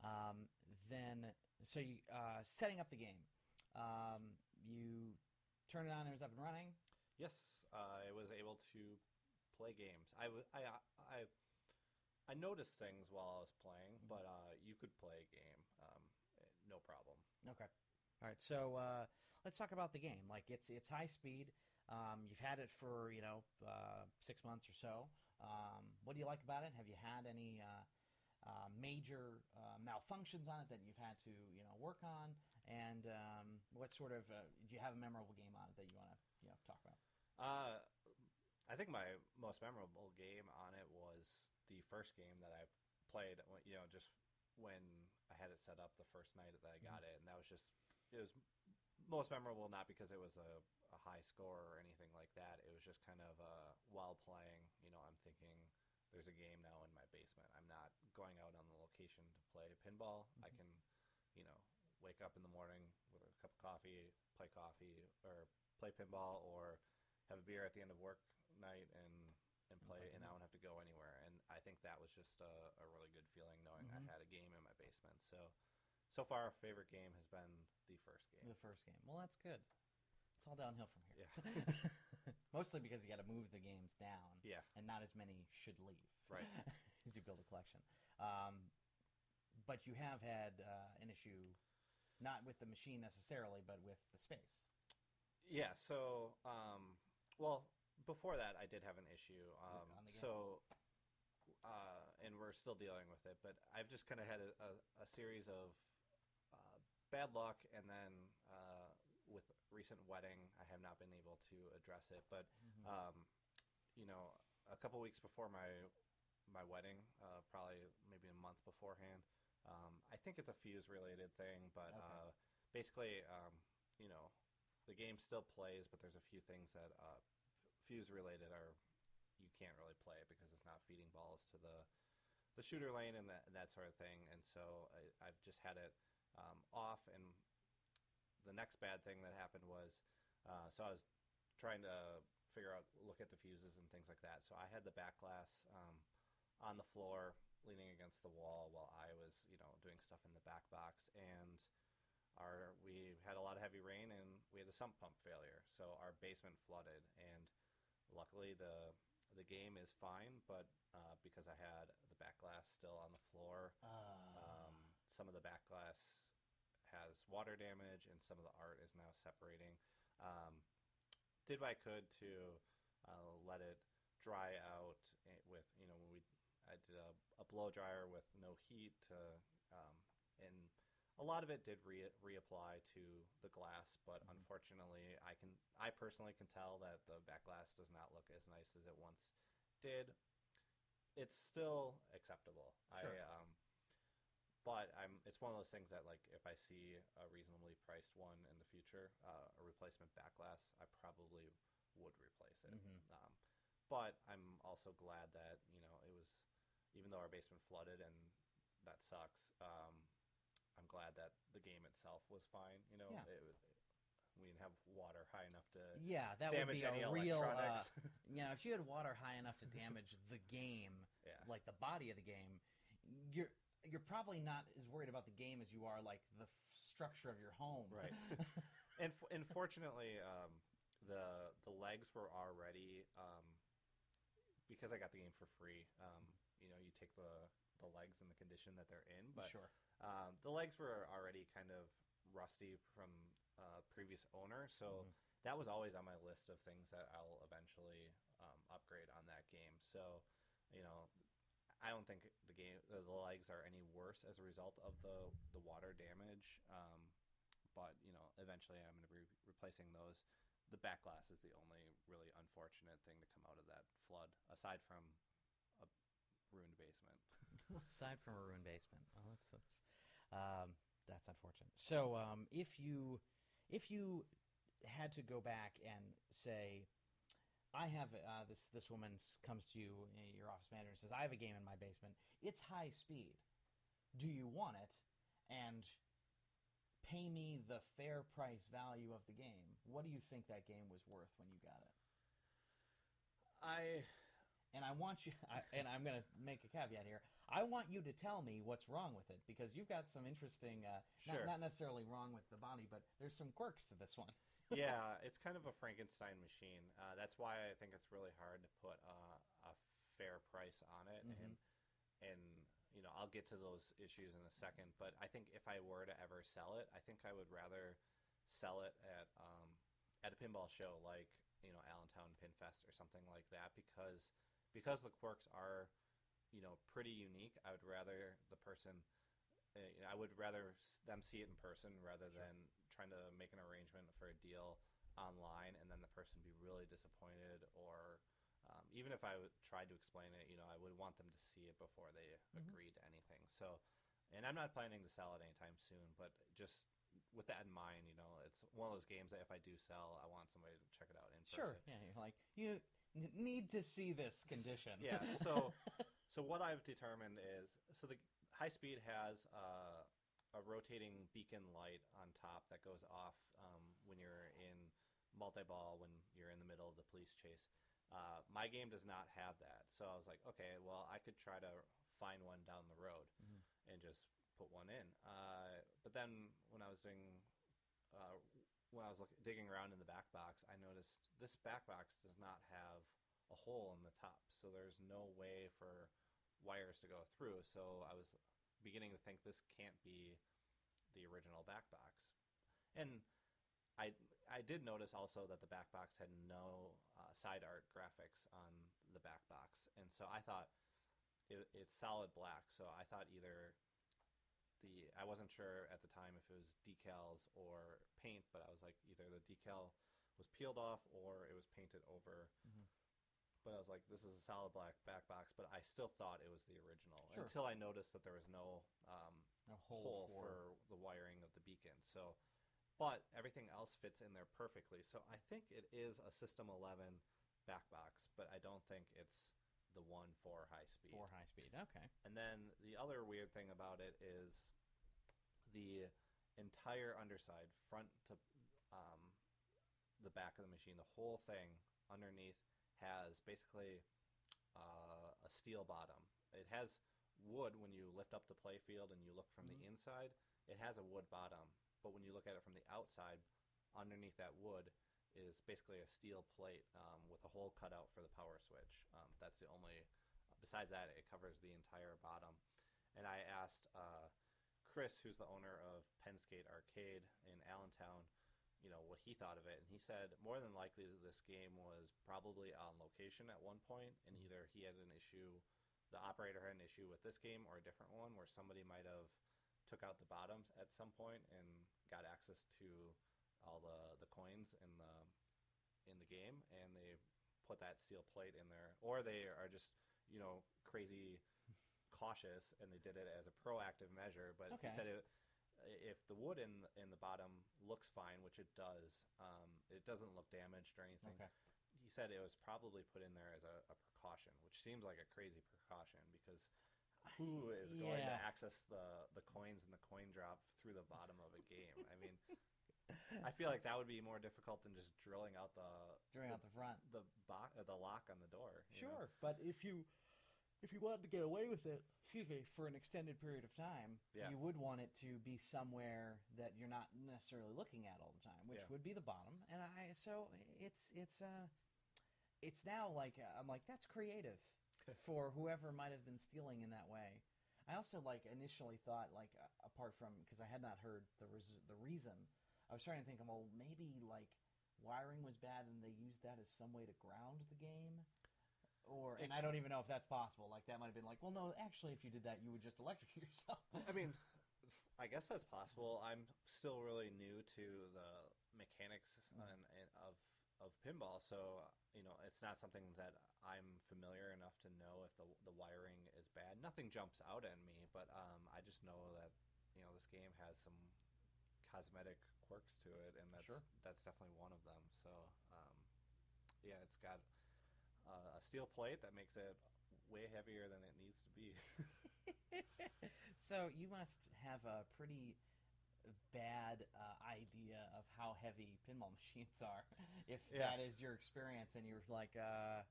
Um, then, so you uh, setting up the game. Um, you turn it on. It was up and running. yes, I was able to play games. I w- I I I noticed things while I was playing, Mhm. but uh, you could play a game, um, no problem. Okay. All right. So uh, let's talk about the game. Like it's it's high speed. Um, you've had it for you know uh, six months or so. Um, what do you like about it? Have you had any uh, uh, major uh, malfunctions on it that you've had to you know work on? And um, what sort of uh, do you have a memorable game on it that you want to you know talk about? Uh, I think my most memorable game on it was the first game that I played. You know, just when I had it set up the first night that I got it, and that was just it was most memorable not because it was a, a high score or anything like that. It was just kind of uh, while playing. You know, I'm thinking there's a game now in my basement. I'm not going out on the location to play pinball. I can, you know, wake up in the morning with a cup of coffee, play coffee or play pinball, or have a beer at the end of work night and and play, and I don't have to go anywhere. And I think that was just a, a really good feeling knowing Mhm. I had a game in my basement. So so far, our favorite game has been the first game. The first game. Well, that's good. It's all downhill from here. Yeah. [laughs] Mostly because you got to move the games down, Yeah. and not as many should leave. Right. [laughs] as you build a collection. Um, but you have had uh, an issue, not with the machine necessarily, but with the space. Yeah. So, um, well, before that, I did have an issue. Um, on the game? so, uh, and we're still dealing with it. But I've just kind of had a, a, a series of bad luck, and then uh, with recent wedding, I have not been able to address it. But Mm-hmm. um, you know, a couple weeks before my my wedding, uh, probably maybe a month beforehand. Um, I think it's a fuse related thing, but Okay. uh, basically, um, you know, the game still plays, but there's a few things that uh, fuse related are you can't really play because it's not feeding balls to the the shooter lane and that that sort of thing. And so I, I've just had it um, off. And the next bad thing that happened was uh, so I was trying to figure out look at the fuses and things like that. So I had the back glass um, on the floor leaning against the wall while I was you know doing stuff in the back box and our we had a lot of heavy rain and we had a sump pump failure so our basement flooded and luckily the the game is fine but uh, because I had the back glass still on the floor um, some of the back glass has water damage and some of the art is now separating um, did what I could to uh, let it dry out eh, with you know when we I did a, a blow dryer with no heat to um, and a lot of it did re- reapply to the glass but Mhm. unfortunately I can I personally can tell that the back glass does not look as nice as it once did it's still acceptable Sure. I um but I'm it's one of those things that like if I see a reasonably priced one in the future uh, a replacement back glass I probably would replace it Mhm. um, but I'm also glad that you know it was even though our basement flooded and that sucks um, I'm glad that the game itself was fine you know Yeah. it, was- we didn't have water high enough to Yeah, that would damage be any a real. Uh, [laughs] you know, if you had water high enough to damage the game, yeah like the body of the game, you're you're probably not as worried about the game as you are like the f- structure of your home. Right. [laughs] and f- and fortunately, um, the the legs were already um, because I got the game for free. Um, you know, you take the the legs and the condition that they're in, but sure. um, the legs were already kind of rusty from uh, previous owner, so Mhm. that was always on my list of things that I'll eventually um, upgrade on that game. So, you know, I don't think the game the legs are any worse as a result of the the water damage. Um, but you know, eventually I'm going to be replacing those. The back glass is the only really unfortunate thing to come out of that flood, aside from a ruined basement. [laughs] [laughs] Aside from a ruined basement, well, that's that's um, that's unfortunate. So, um, if you if you had to go back and say, I have uh, this this woman comes to you, uh, your office manager, and says, I have a game in my basement. It's high speed. Do you want it? And pay me the fair price value of the game. What do you think that game was worth when you got it? I and I want you, [laughs] I, and I'm going to make a caveat here. I want you to tell me what's wrong with it because you've got some interesting, uh, Sure. not, not necessarily wrong with the body, but there's some quirks to this one. Yeah, it's kind of a Frankenstein machine. Uh, that's why I think it's really hard to put uh, a fair price on it, Mhm. and and you know I'll get to those issues in a second. But I think if I were to ever sell it, I think I would rather sell it at um, at a pinball show like you know Allentown Pinfest or something like that because because the quirks are you know pretty unique. I would rather the person. I would rather them see it in person rather Sure. than trying to make an arrangement for a deal online and then the person be really disappointed or um, even if I would tried to explain it, you know, I would want them to see it before they Mhm. agreed to anything. So, and I'm not planning to sell it anytime soon, but just with that in mind, you know, it's one of those games that if I do sell, I want somebody to check it out in Sure. person. Yeah, you're like you n- need to see this condition. Yeah. So, [laughs] so what I've determined is, so the high speed has uh, a rotating beacon light on top that goes off um, when you're in multi-ball when you're in the middle of the police chase. Uh, my game does not have that, so I was like, okay, well, I could try to find one down the road Mhm. and just put one in. Uh, but then when I was doing, uh, when I was look, digging around in the back box, I noticed this back box does not have a hole in the top, so there's no way for wires to go through. So I was beginning to think this can't be the original back box, and I I did notice also that the back box had no uh, side art graphics on the back box, and so I thought it, it's solid black. So I thought either the I wasn't sure at the time if it was decals or paint, but I was like either the decal was peeled off or it was painted over. Mhm. But I was like, this is a solid black back box, but I still thought it was the original Sure. until I noticed that there was no um, A hole, for... the wiring of the beacon. So, but everything else fits in there perfectly. So I think it is a System 11 back box, but I don't think it's the one for high speed. for high speed. Okay. And then the other weird thing about it is the entire underside, front to um, the back of the machine, the whole thing underneath has basically uh, a steel bottom. It has wood when you lift up the play field and you look from Mhm. the inside. It has a wood bottom, but when you look at it from the outside, underneath that wood is basically a steel plate um, with a hole cut out for the power switch. Um, that's the only. Besides that, it covers the entire bottom. And I asked uh, Chris, who's the owner of Penn Skate Arcade in Allentown, you know what he thought of it, and he said more than likely that this game was probably on location at one point, and mm-hmm. either he had an issue, the operator had an issue with this game or a different one where somebody might have took out the bottoms at some point and got access to all the the coins in the in the game, and they put that steel plate in there, or they are just you know crazy [laughs] cautious and they did it as a proactive measure. But Okay. he said it, if the wood in in the bottom looks fine, which it does, um, it doesn't look damaged or anything. Okay. He said it was probably put in there as a, a precaution, which seems like a crazy precaution because who is going to access the the coins and the coin drop through the bottom of a game? I mean, I feel like that would be more difficult than just drilling out the Drawing the, out the front. the, bo- the lock on the door. you know? Sure, but if you if you wanted to get away with it, excuse me, for an extended period of time, Yeah. you would want it to be somewhere that you're not necessarily looking at all the time, which Yeah. would be the bottom. And I so it's it's uh it's now like uh, I'm like that's creative [laughs] for whoever might have been stealing in that way. I also like initially thought like uh, apart from because I had not heard the res- the reason, I was trying to think of well maybe like wiring was bad and they used that as some way to ground the game or and I don't even know if that's possible. Like that might have been like, well, no, actually, if you did that, you would just electrocute [laughs] yourself. I mean, I guess that's possible. I'm still really new to the mechanics Mm. and, and of of pinball, so you know it's not something that I'm familiar enough to know if the the wiring is bad. Nothing jumps out at me, but um, I just know that you know this game has some cosmetic quirks to it, and that's Sure. that's definitely one of them. So um, yeah, it's got uh, a steel plate that makes it way heavier than it needs to be. [laughs] so you must have a pretty bad uh, idea of how heavy pinball [laughs] machines are, if Yeah. that is your experience, and you're like, uh,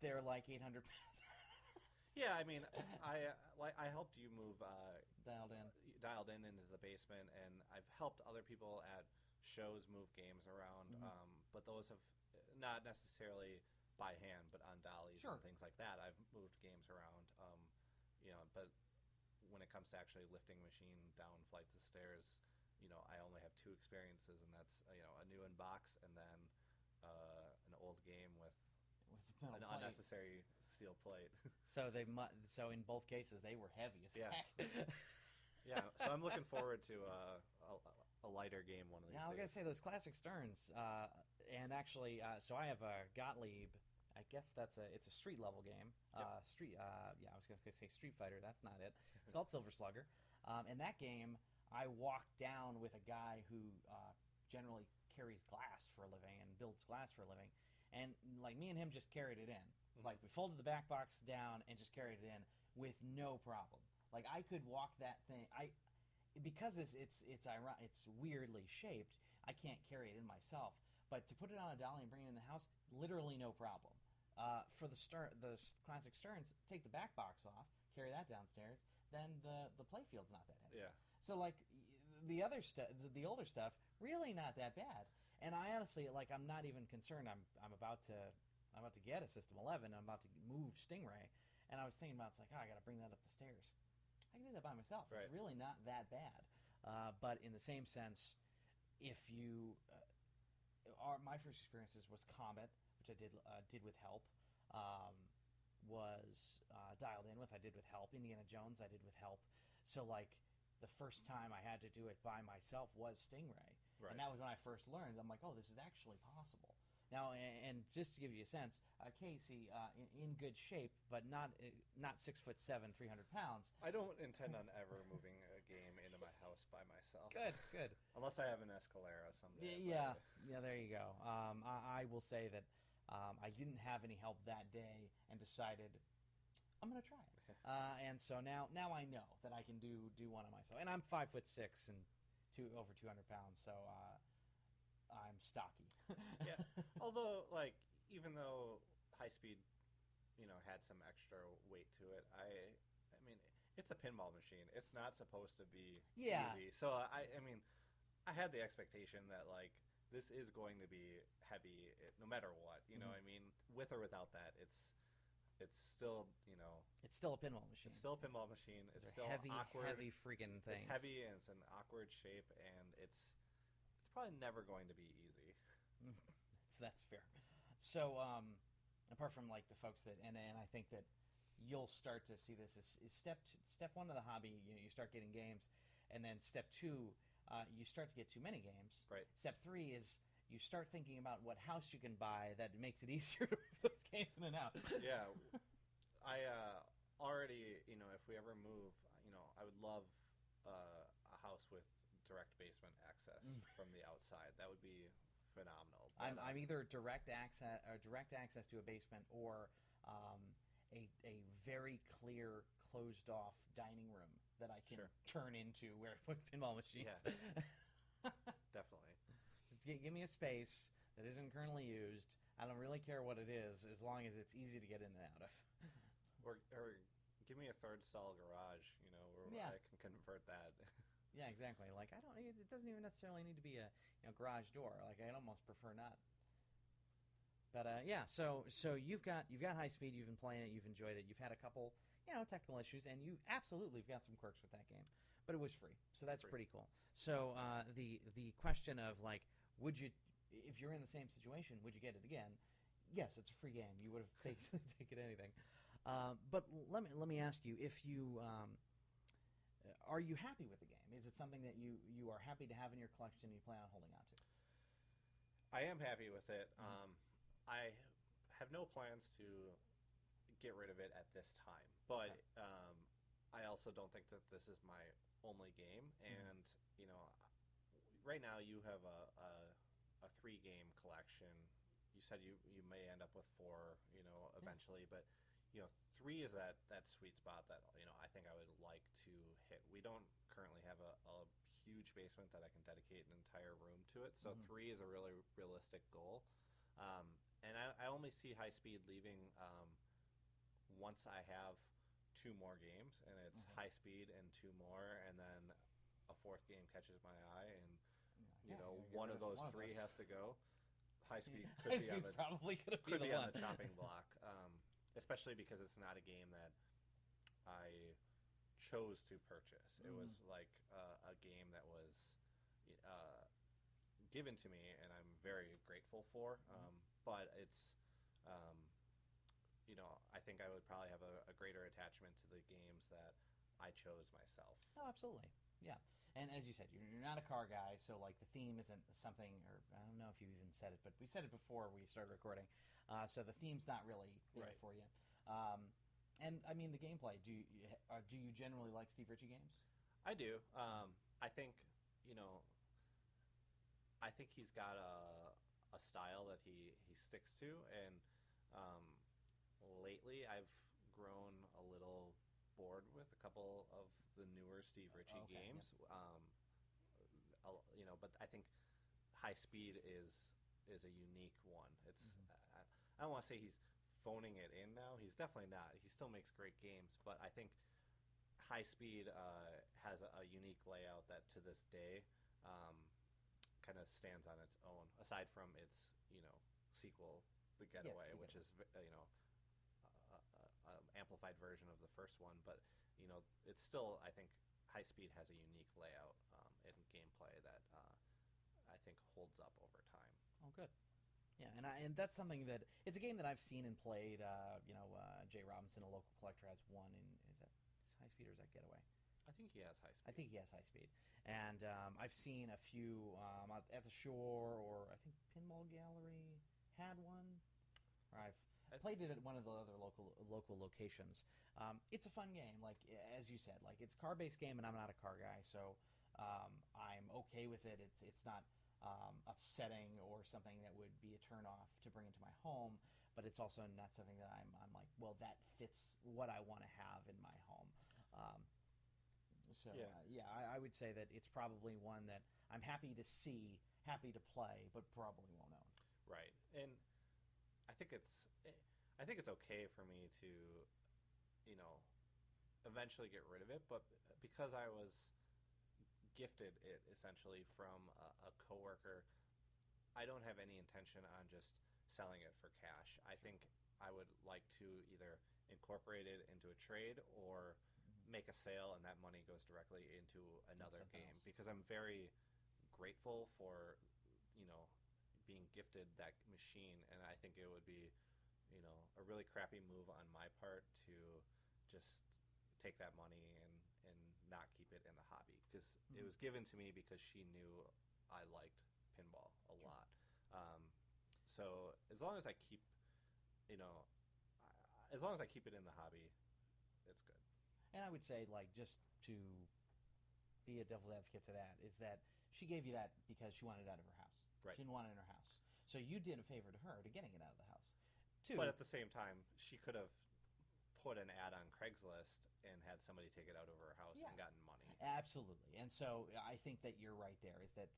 they're like 800 pounds [laughs] Yeah, I mean, I like I helped you move uh, dialed in. dialed in into the basement, and I've helped other people at shows move games around. Mhm. Um, but those have not necessarily by hand, but on dollies Sure. and things like that. I've moved games around. Um, you know, but when it comes to actually lifting a machine down flights of stairs, you know, I only have two experiences, and that's you know a new in box and then uh, an old game with With an plate. unnecessary steel plate. [laughs] So they mu- so in both cases they were heavy as Yeah. heck. yeah, so I'm looking forward to uh, a, a lighter game one of these Yeah, I was gonna say those classic Sterns, uh, and actually, uh, so I have a Gottlieb. I guess that's a it's a street level game. Yep. Uh, street, uh, yeah, I was gonna say Street Fighter. That's not it. [laughs] It's called Silver Slugger. Um, in that game, I walked down with a guy who uh, generally carries glass for a living and builds glass for a living, and like me and him just carried it in. Mhm. Like we folded the back box down and just carried it in with no problem. Like I could walk that thing. I because it's it's it's iron- it's weirdly shaped. I can't carry it in myself, but to put it on a dolly and bring it in the house, literally no problem. Uh, for the stir, the classic Sterns, take the back box off, carry that downstairs. Then the the play field's not that heavy. Yeah, So like the other stuff, the older stuff, really not that bad. And I honestly like I'm not even concerned. I'm I'm about to I'm about to get a System 11. I'm about to move Stingray, and I was thinking about it's like oh, I got to bring that up the stairs. I can do that by myself. Right. It's really not that bad. Uh, but in the same sense, if you uh, are my first experiences was Comet, which I did uh, did with help. Um, was uh, dialed in with. I did with help. Indiana Jones, I did with help. So like the first time I had to do it by myself was Stingray, right. and that was when I first learned. I'm like, oh, this is actually possible. Now, and, just to give you a sense, uh, Casey uh, in, in good shape, but not uh, not six foot seven, three hundred pounds. I don't intend on ever moving a game into my house by myself. Good, good. Unless I have an Escalera someday. Yeah, yeah. There you go. Um, I, I will say that um, I didn't have any help that day, and decided I'm going to try it. [laughs] Uh, and so now, now I know that I can do do one on myself. And I'm five foot six and two over 200 pounds, so uh, I'm stocky. [laughs] Yeah. Although, like, even though high speed, you know, had some extra weight to it, I, I mean, it's a pinball machine. It's not supposed to be Yeah. easy. So I, I mean, I had the expectation that like this is going to be heavy, eh, no matter what. You know, Mhm. I mean, with or without that, it's, it's still, you know, it's still a pinball machine. it's still a pinball machine. It's still heavy, awkward. heavy freaking things. It's heavy and it's an awkward shape, and it's probably never going to be easy. [laughs] so that's fair. So, um, apart from like the folks that, and and I think that you'll start to see this is, is step t- step one of the hobby. You know, you start getting games, and then step two, uh, you start to get too many games. Right. Step three is you start thinking about what house you can buy that makes it [laughs] easier to move those games in and out. yeah, [laughs] I uh, already, you know, if we ever move, you know, I would love uh, a house with direct basement access Mm. from the outside. That would be phenomenal. I'm, I'm either direct access or direct access to a basement or um, a a very clear closed off dining room that I can Sure. turn into where I put pinball machines. [laughs] definitely. Just gi- give me a space that isn't currently used. I don't really care what it is as long as it's easy to get in and out of. Or, or give me a third stall garage, you know, where Yeah. I can convert that. [laughs] Yeah, exactly. Like I don't. It it doesn't even necessarily need to be a you know, garage door. Like I'd almost prefer not. But uh, yeah, so so you've got you've got high speed. You've been playing it. You've enjoyed it. You've had a couple you know technical issues, and you absolutely have got some quirks with that game. But it was free, so that's free. pretty cool. So uh, the the question of like, would you if you're in the same situation, would you get it again? Yes, it's a free game. You would have [laughs] taken taken anything. Um, but let me let me ask you if you. Um, are you happy with the game? Is it something that you you are happy to have in your collection and you plan on holding on to? I am happy with it. Mhm. Um, I have no plans to get rid of it at this time, but Okay. um, I also don't think that this is my only game. Mhm. And you know, right now you have a a, a three game collection. You said you you may end up with four, you know, eventually, but you know, three is that that sweet spot that you know I think I would like to hit. We don't currently have a, a huge basement that I can dedicate an entire room to it, so Mhm. three is a really realistic goal. Um, and I, I only see high speed leaving um, once I have two more games, and it's Mhm. high speed and two more, and then a fourth game catches my eye, and you Yeah, know one of those one three those. has to go. High [laughs] speed High could be on the probably going to be could be on the chopping [laughs] block, um, especially because it's not a game that I chose to purchase. It was Mm. like uh, a game that was given to me, and I'm very grateful for. Um, but it's, um, you know, I think I would probably have a, a greater attachment to the games that I chose myself. Oh, absolutely. Yeah. And as you said, you're, you're not a car guy, so like the theme isn't something, or I don't know if you even said it, but we said it before we started recording. Uh, so the theme's not really there Right. for you. Um, and I mean the gameplay. Do you uh, do you generally like Steve Ritchie games? I do. Um, I think you know. I think he's got a a style that he he sticks to, and um, lately I've grown a little bored with a couple of the newer Steve Ritchie Okay, games. Um, you know, but I think High Speed is is a unique one. It's Mhm. I, I don't want to say he's phoning it in now. He's definitely not. He still makes great games, but I think High Speed uh, has a, a unique layout that to this day um, kind of stands on its own. Aside from its you know sequel, The Getaway, The which is uh, you know a amplified version of the first one, but you know it's still I think High Speed has a unique layout um, and gameplay that uh, I think holds up over time. Oh, good. Yeah, and I, and that's something that it's a game that I've seen and played. Uh, you know, uh, Jay Robinson, a local collector, has one. In is that High Speed or is that Getaway? I think he has High Speed. I think he has high speed, and um, I've seen a few um, at at the shore, or I think Pinball Gallery had one. Or I've I played it at one of the other local local locations. Um, it's a fun game, like as you said, like it's a car based game, and I'm not a car guy, so um, I'm okay with it. It's it's not um, upsetting or something that would be a turn off to bring into my home, but it's also not something that I'm I'm like, well, that fits what I want to have in my home. Um, so Yeah. uh, yeah, I, I would say that it's probably one that I'm happy to see, happy to play, but probably won't own. Right, and I think it's eh, I think it's okay for me to, you know, eventually get rid of it, but uh, because I was gifted it essentially from a, a coworker, I don't have any intention on just selling it for cash. I think I would like to either incorporate it into a trade or mm-hmm. make a sale and that money goes directly into another something game else. because I'm very grateful for you know being gifted that machine and I think it would be you know a really crappy move on my part to just take that money and and not keep it in the hobby because it Mhm. was given to me because she knew I liked pinball a Sure. lot um, so as long as I keep you know I- as long as I keep it in the hobby it's good And I would say, like, just to be a devil's advocate to that, is that she gave you that because she wanted it out of her. Right. She didn't want it in her house. So you did a favor to her to getting it out of the house. Two, But at the same time, she could have put an ad on Craigslist and had somebody take it out of her house Yeah. and gotten money. Absolutely. And so I think that you're right there is that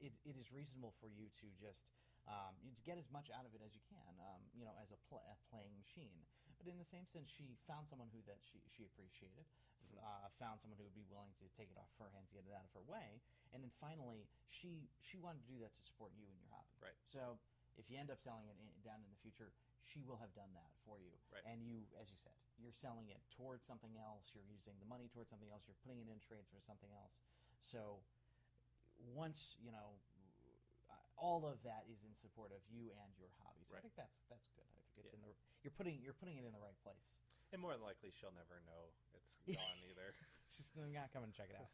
it, it is reasonable for you to just um, you to get as much out of it as you can, um, you know, as a, pl- a playing machine. But in the same sense, she found someone who that she, she appreciated. Uh, found someone who would be willing to take it off her hands, get it out of her way, and then finally, she she wanted to do that to support you in your hobby. Right. So if you end up selling it in, down in the future, she will have done that for you. Right. And you, as you said, you're selling it towards something else. You're using the money towards something else. You're putting it in trades for something else. So once you know, all of that is in support of you and your hobby. So I think that's that's good. I think it's Yeah. in the you're putting you're putting it in the right place. And more than likely, she'll never know it's [laughs] gone either. [laughs] She's not coming to check it out.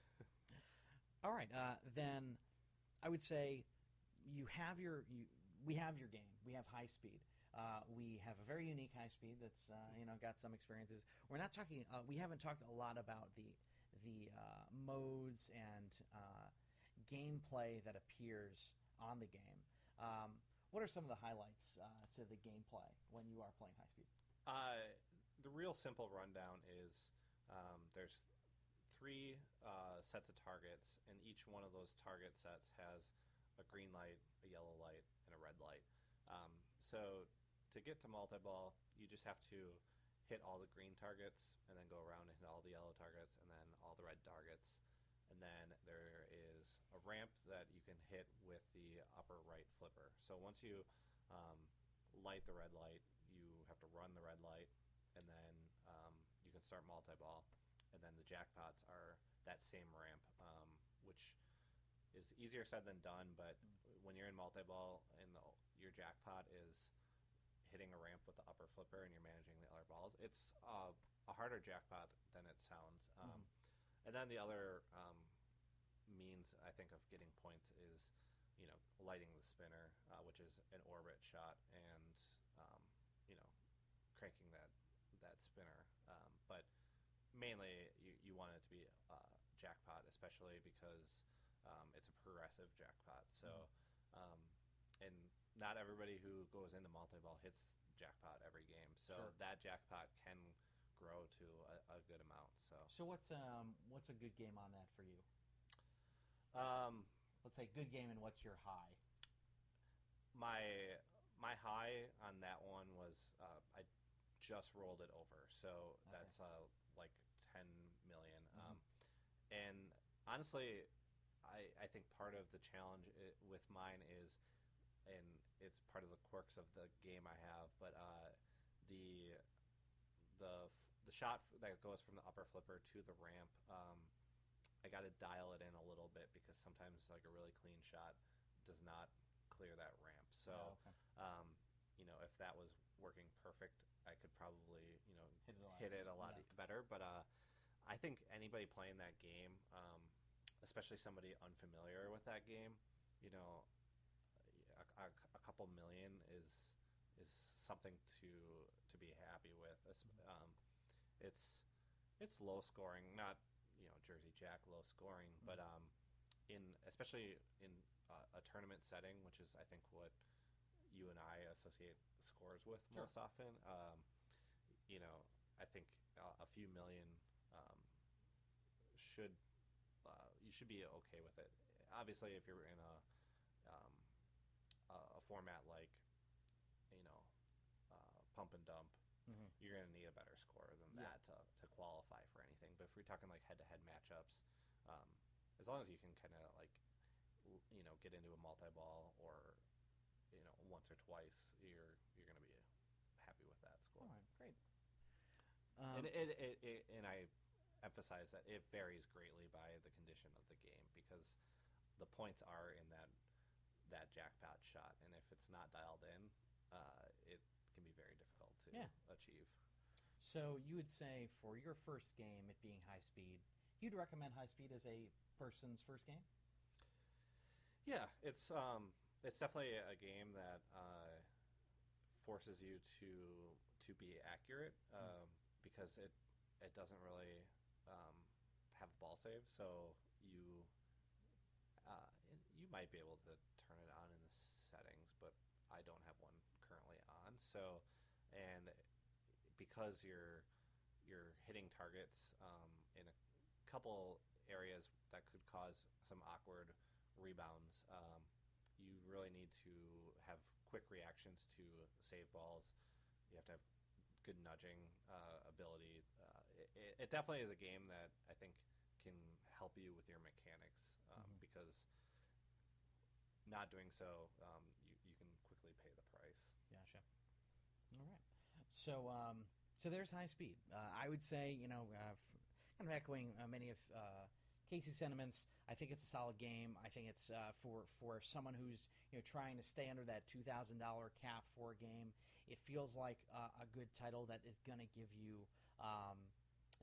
All right, uh, then I would say you have your you, we have your game. We have high speed. Uh, we have a very unique high speed that's uh, you know got some experiences. We're not talking. Uh, we haven't talked a lot about the the uh, modes and uh, gameplay that appears on the game. Um, what are some of the highlights uh, to the gameplay when you are playing high speed? The real simple rundown is um, there's three uh, sets of targets, and each one of those target sets has a green light, a yellow light, and a red light. Um, so to get to multi-ball, you just have to hit all the green targets, and then go around and hit all the yellow targets, and then all the red targets. And then there is a ramp that you can hit with the upper right flipper. So once you um, light the red light, you have to run the red light, and then um, you can start multi-ball. And then the jackpots are that same ramp, um, which is easier said than done. But when you're in multi-ball and the, your jackpot is hitting a ramp with the upper flipper and you're managing the other balls, it's uh, a harder jackpot than it sounds. Um, And then the other um, means I think of getting points is, you know, lighting the spinner, uh, which is an orbit shot, and um, you know, cranking spinner. Um, but mainly, you, you want it to be uh, jackpot, especially because um, it's a progressive jackpot. So, um, and not everybody who goes into multi-ball hits jackpot every game. So Sure. that jackpot can grow to a, a good amount. So, So what's um what's a good game on that for you? um, Let's say good game and what's your high? my my high on that one was uh, I just rolled it over, so that's uh, like ten million. Mhm. Um, and honestly, I I think part of the challenge with mine is, and it's part of the quirks of the game I have, but uh, the the the shot that goes from the upper flipper to the ramp. Um, I got to dial it in a little bit because sometimes like a really clean shot does not clear that ramp. So Oh, okay. um, you know, if that was working perfect, I could probably, you know, Hit it a lot hit it a better, lot yeah. better. But uh, I think anybody playing that game, um, especially somebody unfamiliar with that game, you know, a, a, a couple million is is something to to be happy with. Es- Mm-hmm. Um, it's it's low scoring, not you know Jersey Jack low scoring, but Mm-hmm. um, in especially in uh, a tournament setting, which is I think what you and I associate scores with Sure. most often. Um, you know, I think a few million um, should uh, you should be okay with it. Obviously, if you're in a um, a, format like you know uh, pump and dump, Mhm. you're going to need a better score than Yeah. that to, to qualify for anything. But if we're talking like head-to-head matchups, um, as long as you can kind of like you know get into a multi-ball or you know once or twice, you're you're going to be happy with that score. All right, great. Um, and it, it, it and I emphasize that it varies greatly by the condition of the game because the points are in that that jackpot shot, and if it's not dialed in, uh, it can be very difficult to Yeah. achieve. so you would say for your first game, it being high speed, you'd recommend high speed as a person's first game? Yeah, it's um, it's definitely a game that uh, forces you to to be accurate um, because it it doesn't really um, have a ball save, so you uh, you might be able to turn it on in the settings, but I don't have one currently on. So, and because you're you're hitting targets um, in a couple areas that could cause some awkward rebounds, um, really need to have quick reactions to save balls. You have to have good nudging uh, ability. Uh, it, it definitely is a game that I think can help you with your mechanics um, Mhm. because not doing so, um, you, you can quickly pay the price. Gotcha. All right. So, um, so there's high speed. Uh, I would say, you know, uh, f- kind of echoing uh, many of uh, Casey's sentiments. I think it's a solid game. I think it's uh, for for someone who's you know trying to stay under that two thousand dollar cap for a game. It feels like uh, a good title that is going to give you. Um,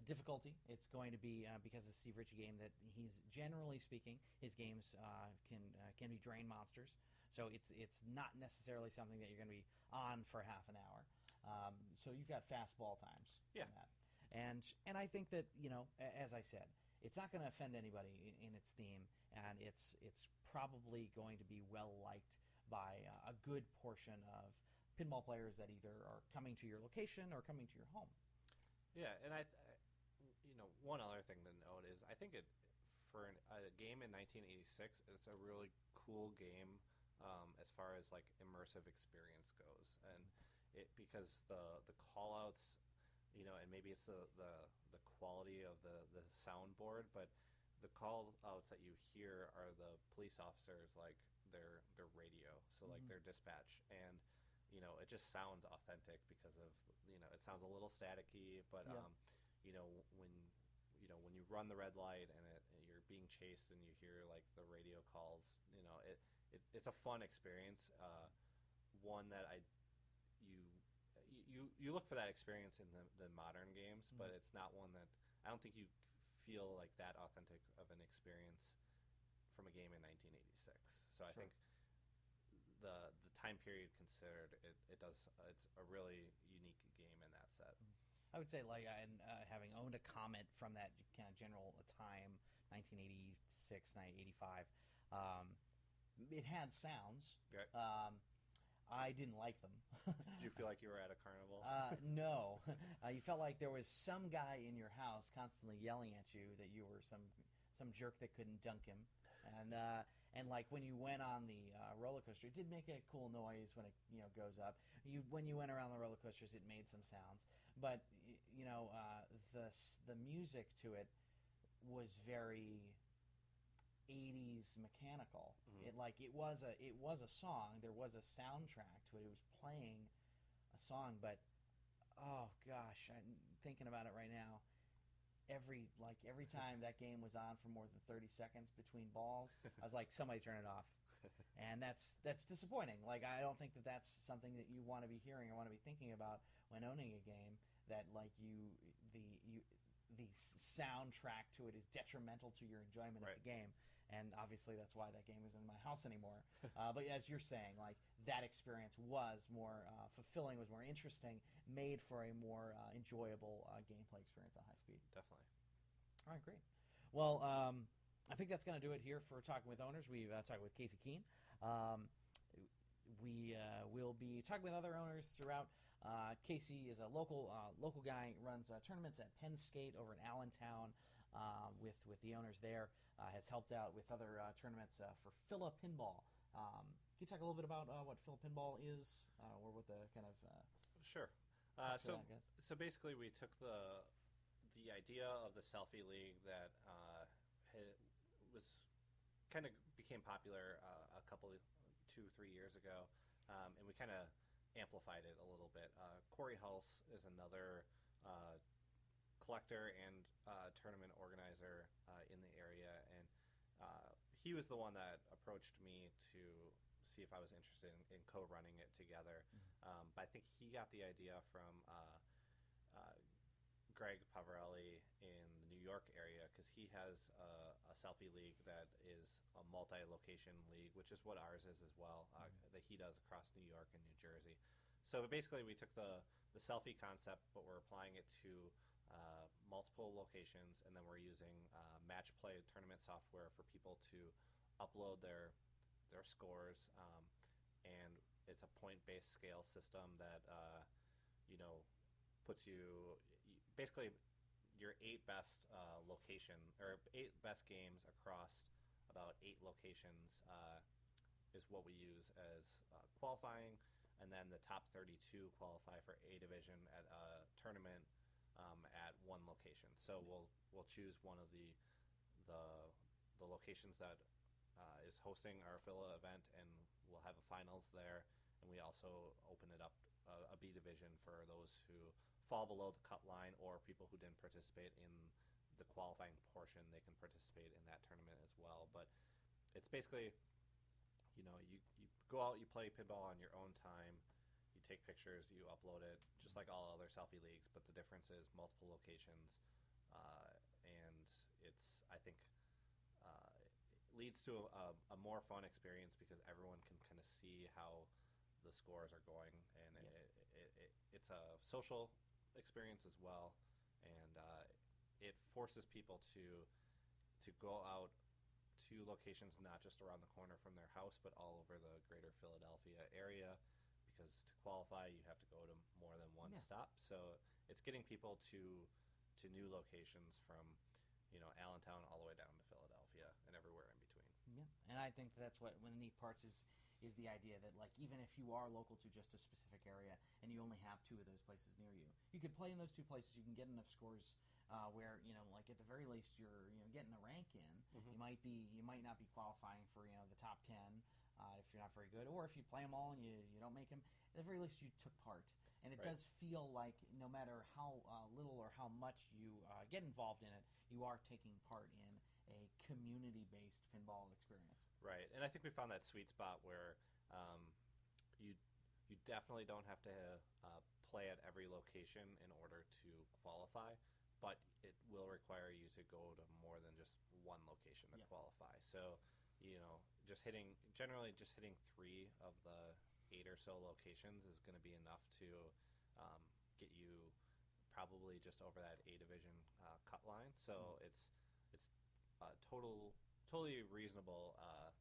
difficulty. It's going to be uh, because it's Steve Ritchie game that he's generally speaking his games uh, can uh, can be drain monsters. So it's it's not necessarily something that you're going to be on for half an hour. Um, so you've got fastball times. Yeah. And and I think that you know, as I said, it's not going to offend anybody in, its theme, and it's it's probably going to be well liked by a good portion of pinball players that either are coming to your location or coming to your home. Yeah, and I, th- you know, one other thing to note is I think it for an, a game in 1986, it's a really cool game um, as far as like immersive experience goes, and it because the the callouts, you know, and maybe it's the the, the quality of the the soundboard, but the call outs that you hear are the police officers like their their radio, so like Mhm. their dispatch and you know, it just sounds authentic because of you know, it sounds a little staticky, but Yeah. um, you know, when you know when you run the red light and, it, and you're being chased and you hear like the radio calls you know, it, it's a fun experience. Uh, one that I you you look for that experience in the, the modern games, Mm-hmm. but it's not one that I don't think you feel like that authentic of an experience from a game in 1986. So I think the the time period considered, it, it does it's a really unique game in that set. I would say, like, and uh, having owned a Comet from that kind of general time, 1986, 1985, um, it had sounds. Right. Um, I didn't like them. [laughs] Did you feel like you were at a carnival? Uh, no, [laughs] uh, you felt like there was some guy in your house constantly yelling at you that you were some some jerk that couldn't dunk him, and uh, and like when you went on the uh, roller coaster, it did make a cool noise when it you know goes up. You when you went around the roller coasters, it made some sounds, but you know uh, the the music to it was very 80s mechanical. Mhm. It like it was a it was a song. There was a soundtrack to it. It was playing a song, but oh gosh, I'm thinking about it right now. Every like every [laughs] time that game was on for more than 30 seconds between balls, I was like somebody turn it off. [laughs] And that's that's disappointing. Like I don't think that that's something that you want to be hearing or want to be thinking about when owning a game that like you the you the soundtrack to it is detrimental to your enjoyment of the game and obviously that's why that game isn't in my house anymore. [laughs] Uh, but as you're saying, like that experience was more uh, fulfilling, was more interesting, made for a more uh, enjoyable uh, gameplay experience at high speed. Definitely. All right, great. Well, um, I think that's going to do it here for talking with owners. We've uh, talked with Casey Cuene. Um, we uh, will be talking with other owners throughout. Uh, Casey is a local uh, local guy. Runs uh, tournaments at Penn Skate over in Allentown uh, with with the owners there. Uh, has helped out with other uh, tournaments uh, for Phila Pinball. Um, can you talk a little bit about uh, what Phila Pinball is, uh, or what the kind of uh, Sure. Uh, so, that, so basically, we took the the idea of the selfie league that uh, was kind of became popular uh, a couple, two, three years ago, um, and we kind of amplified it a little bit. Uh, Corey Hulse is another uh, collector and uh, tournament organizer uh, in the area, and uh, he was the one that approached me to see if I was interested in, in co-running it together. Um, but I think he got the idea from uh, uh, Greg Pavarelli in the New York area because he has a, a selfie league that is a multi-location league, which is what ours is as well. Uh, That he does across New York and New Jersey. So basically, we took the the selfie concept, but we're applying it to uh, multiple locations, and then we're using uh, match play tournament software for people to upload their their scores, um, and it's a point based scale system that uh, you know puts you basically your eight best uh, location or eight best games across about eight locations uh, is what we use as qualifying, and then the top 32 qualify for A division at a tournament um, at one location. So we'll we'll choose one of the the the locations that uh, is hosting our Phila event, and we'll have a finals there. And we also open it up uh, a B division for those who fall below the cut line or people who didn't participate in the qualifying portion. They can participate in that tournament as well. But it's basically, you know, you, you go out, you play pinball on your own time. Take pictures, you upload it, just like all other selfie leagues. But the difference is multiple locations, uh, and it's I think uh, it leads to a, a more fun experience because everyone can kind of see how the scores are going, and Yeah. it, it, it, it's a social experience as well, and uh, it forces people to to go out to locations not just around the corner from their house, but all over the greater Philadelphia area. Because to qualify, you have to go to more than one Yeah. stop. So it's getting people to to new locations from you know Allentown all the way down to Philadelphia and everywhere in between. Yeah, and I think that's what one of the neat parts is is the idea that like even if you are local to just a specific area and you only have two of those places near you, you could play in those two places. You can get enough scores uh, where you know, like at the very least, you're you know getting a rank in. Mhm. You might be you might not be qualifying for you know the top ten uh, if you're not very good, or if you play them all and you you don't make them. At the very least, you took part. And it Right. does feel like no matter how uh, little or how much you uh, get involved in it, you are taking part in a community-based pinball experience. Right, and I think we found that sweet spot where um, you you definitely don't have to uh, play at every location in order to qualify, but it will require you to go to more than just one location to Yeah. qualify. So, you know, just hitting generally just hitting three of the eight or so locations is going to be enough to um, get you probably just over that A division uh, cut line. So it's it's a total totally reasonable uh,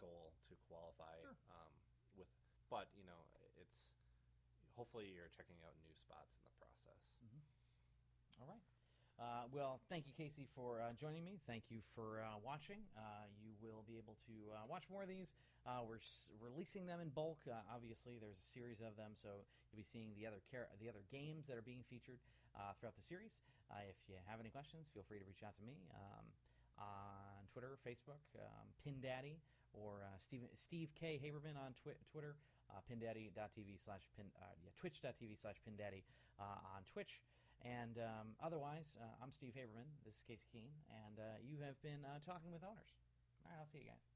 goal to qualify Sure. um, with, but you know it's hopefully you're checking out new spots in the process. All right. Uh, well, thank you, Casey, for uh, joining me. Thank you for uh, watching. Uh, you will be able to uh, watch more of these. Uh, we're s- releasing them in bulk. Obviously, there's a series of them, so you'll be seeing the other char- the other games that are being featured throughout the series. If you have any questions, feel free to reach out to me um, on Twitter, Facebook, um, Pin Daddy, or uh, Steve Steve K Haberman on twi- Twitter. Uh, pindaddy.tv slash pin uh, yeah twitch.tv slash pindaddy uh, on Twitch. And um, otherwise, uh, I'm Steve Haberman. This is Casey Cuene, and uh, you have been uh, talking with owners. All right, I'll see you guys.